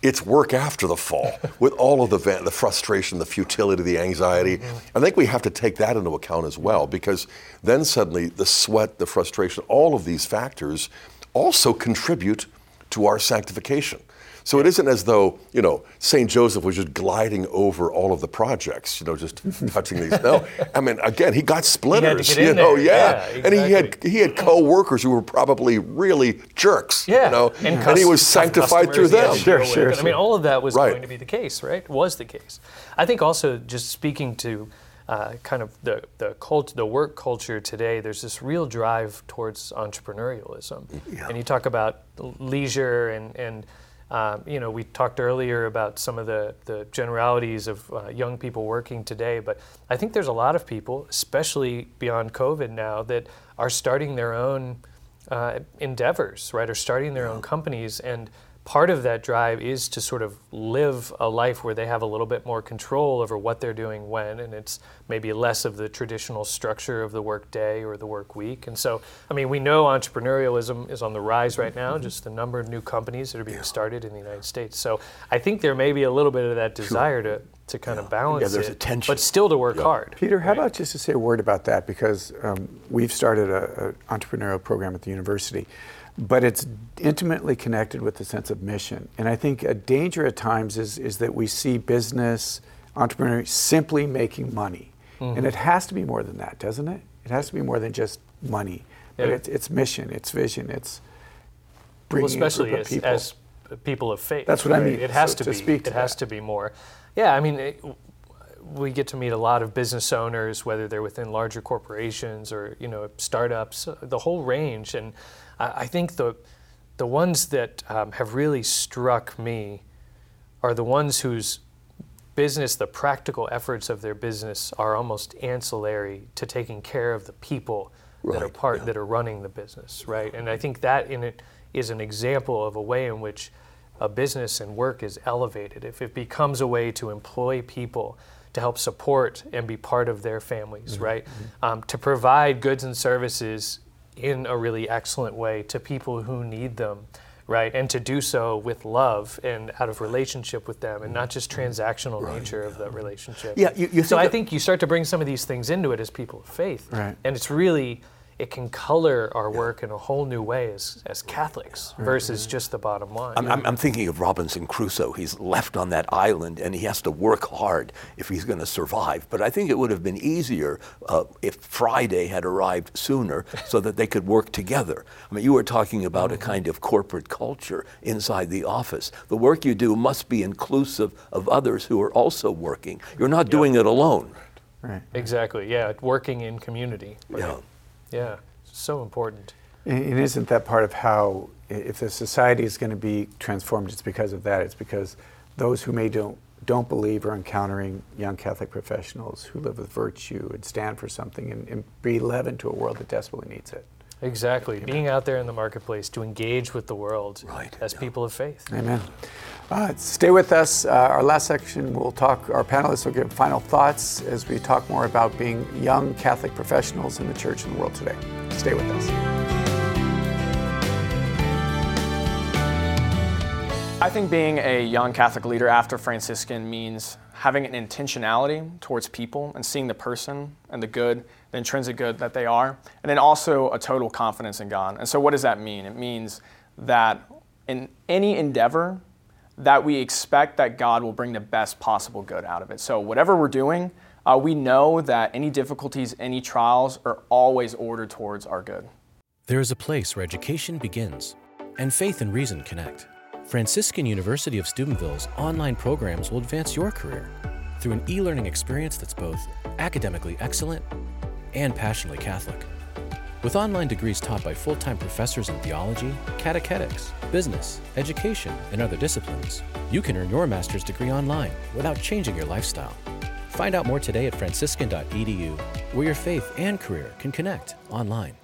It's work after the fall with all of the, the frustration, the futility, the anxiety. Mm-hmm. I think we have to take that into account as well because then suddenly the sweat, the frustration, all of these factors also contribute to our sanctification. So it isn't as though, you know, St. Joseph was just gliding over all of the projects, you know, just touching these. No, I mean, again, he got splinters, you know, there. yeah. yeah And he had he had co-workers who were probably really jerks, yeah. you know, and, and he was sanctified through them. Sure, sure, I mean, all of that was right. going to be the case, right? Was the case. I think also just speaking to uh, kind of the the cult, the work culture today. There's this real drive towards entrepreneurialism, Yeah. and you talk about leisure and and. Um, you know, we talked earlier about some of the, the generalities of uh, young people working today, but I think there's a lot of people, especially beyond COVID now, that are starting their own uh, endeavors, right? Are starting their own companies, and part of that drive is to sort of live a life where they have a little bit more control over what they're doing when, and it's maybe less of the traditional structure of the work day or the work week. And so, I mean, we know entrepreneurialism is on the rise right now, just the number of new companies that are being started in the United States. So I think there may be a little bit of that desire to, to kind of balance Yeah, there's it, a tension. but still to work hard. Peter, how about just to say a word about that? Because um, we've started an entrepreneurial program at the university, but it's intimately connected with the sense of mission. And I think a danger at times is, is that we see business, entrepreneurs simply making money. Mm-hmm. And it has to be more than that, doesn't it? It has to be more than just money. But it's, it's mission, it's vision, it's Well, bringing especially a group as, people. as people of faith. That's what I mean. It has So to, to be. speak to it has that. to be more. Yeah, I mean, it, we get to meet a lot of business owners, whether they're within larger corporations or you know startups, uh, the whole range. And I, I think the the ones that um, have really struck me are the ones whose business, the practical efforts of their business, are almost ancillary to taking care of the people that are Right, part that are running the business, right? And I think that in it is an example of a way in which a business and work is elevated. If it becomes a way to employ people to help support and be part of their families, mm-hmm. right? Mm-hmm. Um, to provide goods and services in a really excellent way to people who need them, right? And to do so with love and out of relationship with them and not just mm-hmm. transactional nature of the relationship. Yeah, you- you so I think you start to bring some of these things into it as people of faith. Right. And it's really, it can color our work in a whole new way as, as Catholics versus just the bottom line. I'm, I'm, I'm thinking of Robinson Crusoe. He's left on that island and he has to work hard if he's going to survive. But I think it would have been easier uh, if Friday had arrived sooner so that they could work together. I mean, you were talking about a kind of corporate culture inside the office. The work you do must be inclusive of others who are also working. You're not doing it alone. right. exactly, yeah, working in community. Yeah. Yeah, so important. And isn't that part of how, if the society is going to be transformed, it's because of that. It's because those who may don't don't believe are encountering young Catholic professionals who live with virtue and stand for something and, and be led into a world that desperately needs it. Exactly, being out there in the marketplace to engage with the world Right, as yeah. people of faith. Amen. Uh, stay with us. Uh, our last section, we'll talk. Our panelists will give final thoughts as we talk more about being young Catholic professionals in the church and the world today. Stay with us. I think being a young Catholic leader after Franciscan means having an intentionality towards people and seeing the person and the good, the intrinsic good that they are, and then also a total confidence in God. And so, what does that mean? It means that in any endeavor, that we expect that God will bring the best possible good out of it. So, whatever we're doing, uh, we know that any difficulties, any trials are always ordered towards our good. There is a place where education begins and faith and reason connect. Franciscan University of Steubenville's online programs will advance your career through an e learning experience that's both academically excellent and passionately Catholic. With online degrees taught by full time professors in theology, catechetics, business, education, and other disciplines, you can earn your master's degree online without changing your lifestyle. Find out more today at franciscan.edu, where your faith and career can connect online.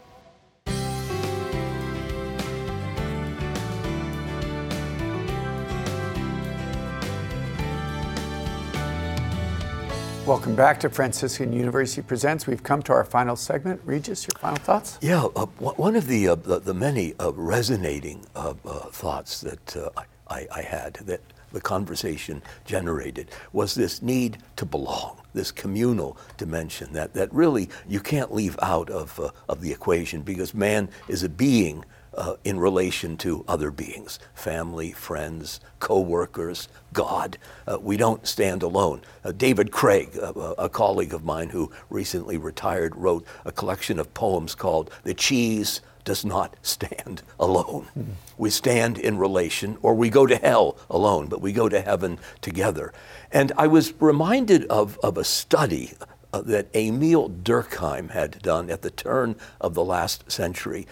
Welcome back to Franciscan University Presents. We've come to our final segment. Regis, your final thoughts? Yeah, uh, one of the, uh, the, the many uh, resonating uh, uh, thoughts that uh, I, I had that the conversation generated was this need to belong, this communal dimension that, that really you can't leave out of, of the equation because man is a being uh, in relation to other beings, family, friends, co-workers, God. Uh, we don't stand alone. Uh, David Craig, a colleague of mine who recently retired, wrote a collection of poems called The Cheese does not stand alone. Mm-hmm. We stand in relation, or we go to hell alone, but we go to heaven together. And I was reminded of, of a study uh, that Emil Durkheim had done at the turn of the last century.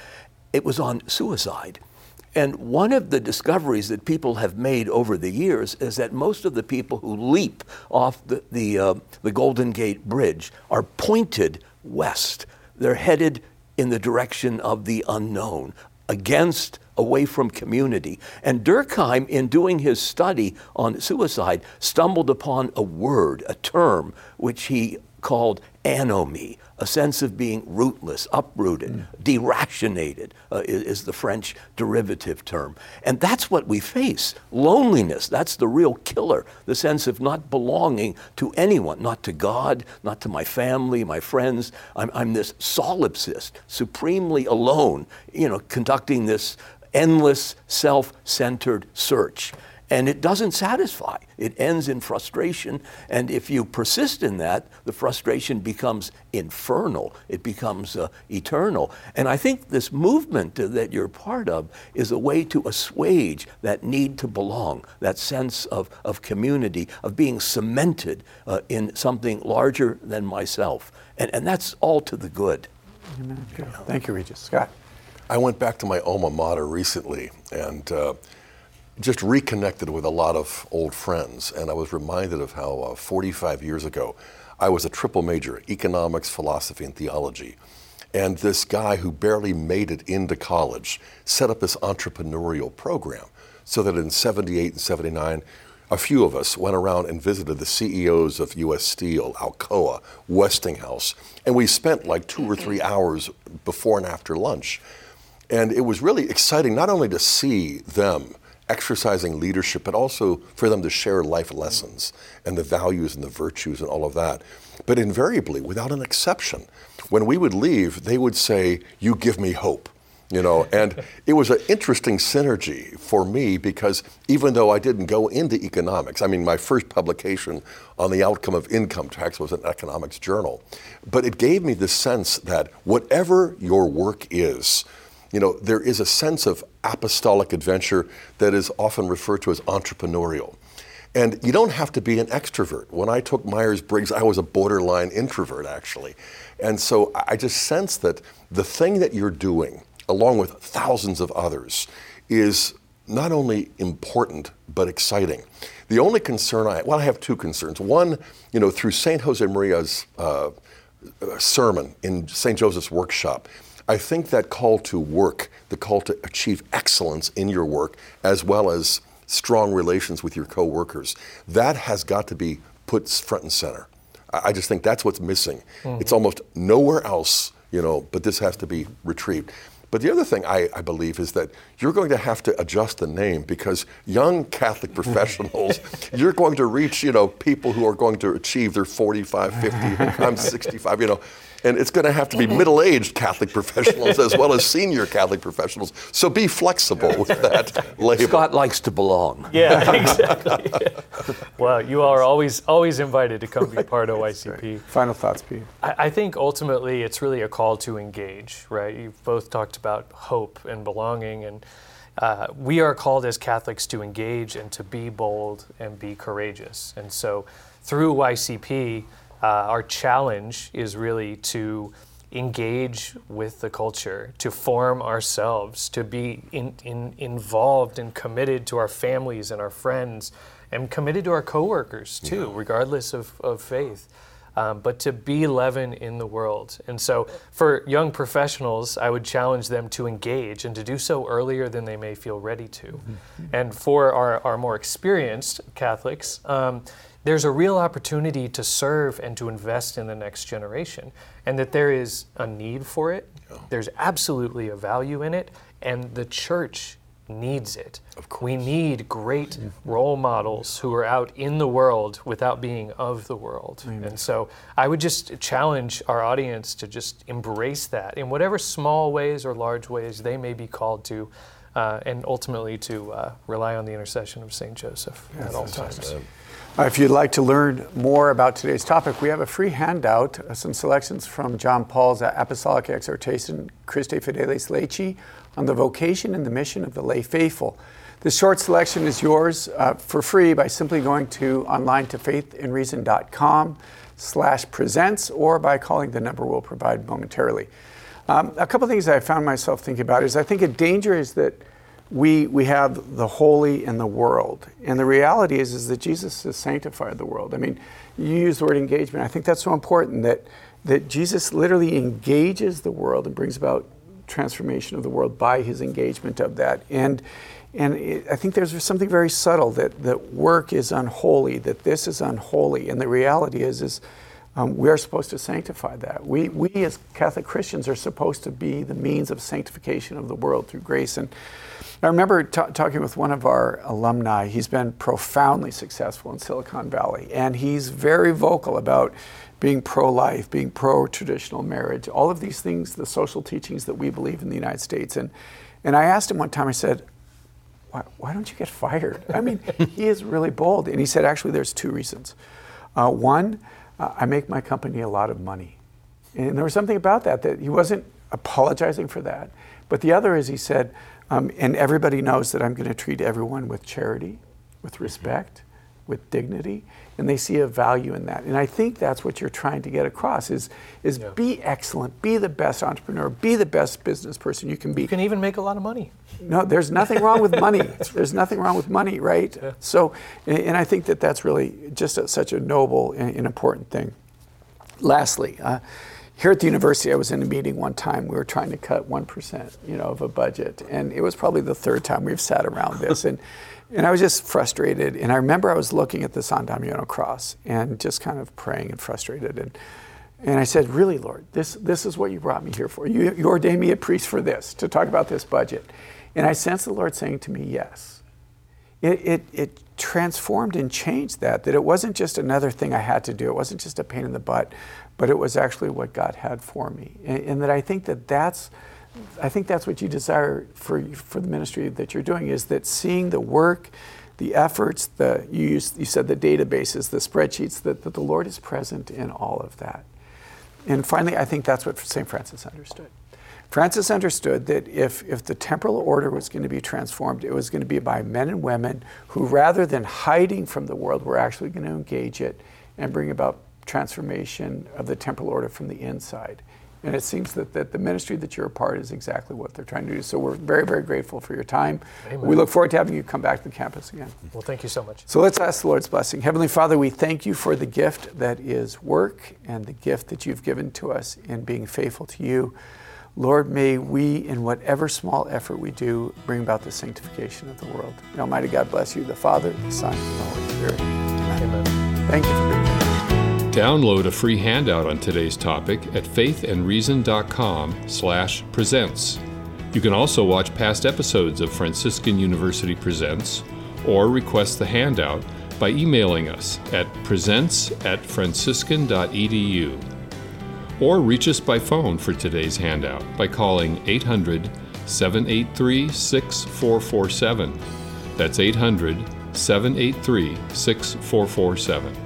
It was on suicide. And one of the discoveries that people have made over the years is that most of the people who leap off the, the, uh, the Golden Gate Bridge are pointed west. They're headed in the direction of the unknown, against, away from community. And Durkheim, in doing his study on suicide, stumbled upon a word, a term, which he called anomie, a sense of being rootless, uprooted, mm. deracinated uh, is, is, the French derivative term. And that's what we face loneliness. That's the real killer, the sense of not belonging to anyone, not to God, not to my family, my friends. I'm, I'm this solipsist, supremely alone, you know, conducting this endless self centered search and it doesn't satisfy. It ends in frustration. And if you persist in that, the frustration becomes infernal, it becomes uh, eternal. And I think this movement that you're part of is a way to assuage that need to belong, that sense of, of community, of being cemented uh, in something larger than myself. And, and that's all to the good. Amen. Thank you, Regis. Scott. I went back to my alma mater recently and uh, just reconnected with a lot of old friends, and I was reminded of how uh, 45 years ago I was a triple major economics, philosophy, and theology. And this guy who barely made it into college set up this entrepreneurial program so that in 78 and 79, a few of us went around and visited the CEOs of US Steel, Alcoa, Westinghouse, and we spent like two or three hours before and after lunch. And it was really exciting not only to see them exercising leadership, but also for them to share life lessons and the values and the virtues and all of that. But invariably, without an exception, when we would leave, they would say, You give me hope. You know, and it was an interesting synergy for me because even though I didn't go into economics, I mean, my first publication on the outcome of income tax was an economics journal, but it gave me the sense that whatever your work is, you know, there is a sense of apostolic adventure that is often referred to as entrepreneurial. And you don't have to be an extrovert. When I took Myers Briggs, I was a borderline introvert, actually. And so I just sense that the thing that you're doing, along with thousands of others, is not only important, but exciting. The only concern I, well, I have two concerns. One, you know, through St. Josemaría's uh, sermon in St. Joseph's workshop, I think that call to work, the call to achieve excellence in your work, as well as strong relations with your coworkers, that has got to be put front and center. I just think that's what's missing. Mm-hmm. It's almost nowhere else, you know, but this has to be retrieved. But the other thing I, I, believe is that you're going to have to adjust the name because young Catholic professionals, you're going to reach, you know, people who are going to achieve their 45, 50, I'm 65, you know and it's going to have to be middle-aged Catholic professionals as well as senior Catholic professionals. So be flexible with that label. Scott likes to belong. Yeah, exactly. well, you are always always invited to come be part of YCP. Final thoughts, Pete. I, I think ultimately it's really a call to engage, right? You've both talked about hope and belonging and. Uh, we are called as Catholics to engage and to be bold and be courageous. And so through YCP, uh, our challenge is really to engage with the culture, to form ourselves, to be in, in, involved and committed to our families and our friends, and committed to our coworkers too, yeah. regardless of, of faith. Um, but to be leaven in the world. And so, for young professionals, I would challenge them to engage and to do so earlier than they may feel ready to. Mm-hmm. And for our, our more experienced Catholics, um, there's a real opportunity to serve and to invest in the next generation, and that there is a need for it. Yeah. There's absolutely a value in it, and the church needs it. Of course. We need great role models who are out in the world without being of the world. And so I would just challenge our audience to just embrace that in whatever small ways or large ways they may be called to, uh, and ultimately to uh, rely on the intercession of St. Joseph at all times. Uh, if you'd like to learn more about today's topic, we have a free handout, uh, some selections from John Paul's Apostolic Exhortation, Christifideles Laici, on the vocation and the mission of the lay faithful. This short selection is yours uh, for free by simply going to online to faithandreason.com slash presents or by calling the number we'll provide momentarily. Um, a couple things I found myself thinking about is I think a danger is that we, we have the holy and the world. And the reality is, is that Jesus has sanctified the world. I mean, you use the word engagement. I think that's so important that, that Jesus literally engages the world and brings about transformation of the world by his engagement of that. And, and it, I think there's something very subtle that, that work is unholy, that this is unholy. And the reality is, is um, we are supposed to sanctify that. We, we as Catholic Christians are supposed to be the means of sanctification of the world through grace. And I remember t- talking with one of our alumni. He's been profoundly successful in Silicon Valley, and he's very vocal about being pro life, being pro traditional marriage, all of these things, the social teachings that we believe in the United States. And, and I asked him one time, I said, why, why don't you get fired? I mean, he is really bold. And he said, actually, there's two reasons. Uh, one, I make my company a lot of money. And there was something about that, that he wasn't apologizing for that. But the other is he said, um, and everybody knows that I'm going to treat everyone with charity, with respect, with dignity, and they see a value in that. And I think that's what you're trying to get across is, is Yeah. be excellent, be the best entrepreneur, be the best business person you can be. You can even make a lot of money. No, there's nothing wrong with money. There's nothing wrong with money, right? So, and, and I think that that's really just a, such a noble and, and important thing. Lastly, uh, here at the university, I was in a meeting one time. We were trying to cut one percent, you know, of a budget, and it was probably the third time we've sat around this, and and I was just frustrated. And I remember I was looking at the San Damiano cross and just kind of praying and frustrated, and and I said, "Really, Lord, this this is what you brought me here for. You, you ordained me a priest for this to talk about this budget." And I sensed the Lord saying to me, "Yes." It, it, it transformed and changed that, that it wasn't just another thing I had to do. It wasn't just a pain in the butt, but it was actually what God had for me. And, and that I think that that's, I think that's what you desire for, for the ministry that you're doing is that seeing the work, the efforts, the, you, used, you said the databases, the spreadsheets, that, that the Lord is present in all of that. And finally, I think that's what St. Francis understood. Francis understood that if, if the temporal order was going to be transformed, it was going to be by men and women who, rather than hiding from the world, were actually going to engage it and bring about transformation of the temporal order from the inside. And it seems that, that the ministry that you're a part is exactly what they're trying to do. So we're very, very grateful for your time. Amen. We look forward to having you come back to the campus again. Well, thank you so much. So let's ask the Lord's blessing. Heavenly Father, we thank you for the gift that is work and the gift that you've given to us in being faithful to you. Lord, may we, in whatever small effort we do, bring about the sanctification of the world. May Almighty God bless you, the Father, the Son, and the Holy Spirit. Amen. Amen. Thank you for being here. Download a free handout on today's topic at faithandreason.com/presents. You can also watch past episodes of Franciscan University Presents or request the handout by emailing us at presents at franciscan.edu. Or reach us by phone for today's handout by calling 800 783 6447. That's 800 783 6447.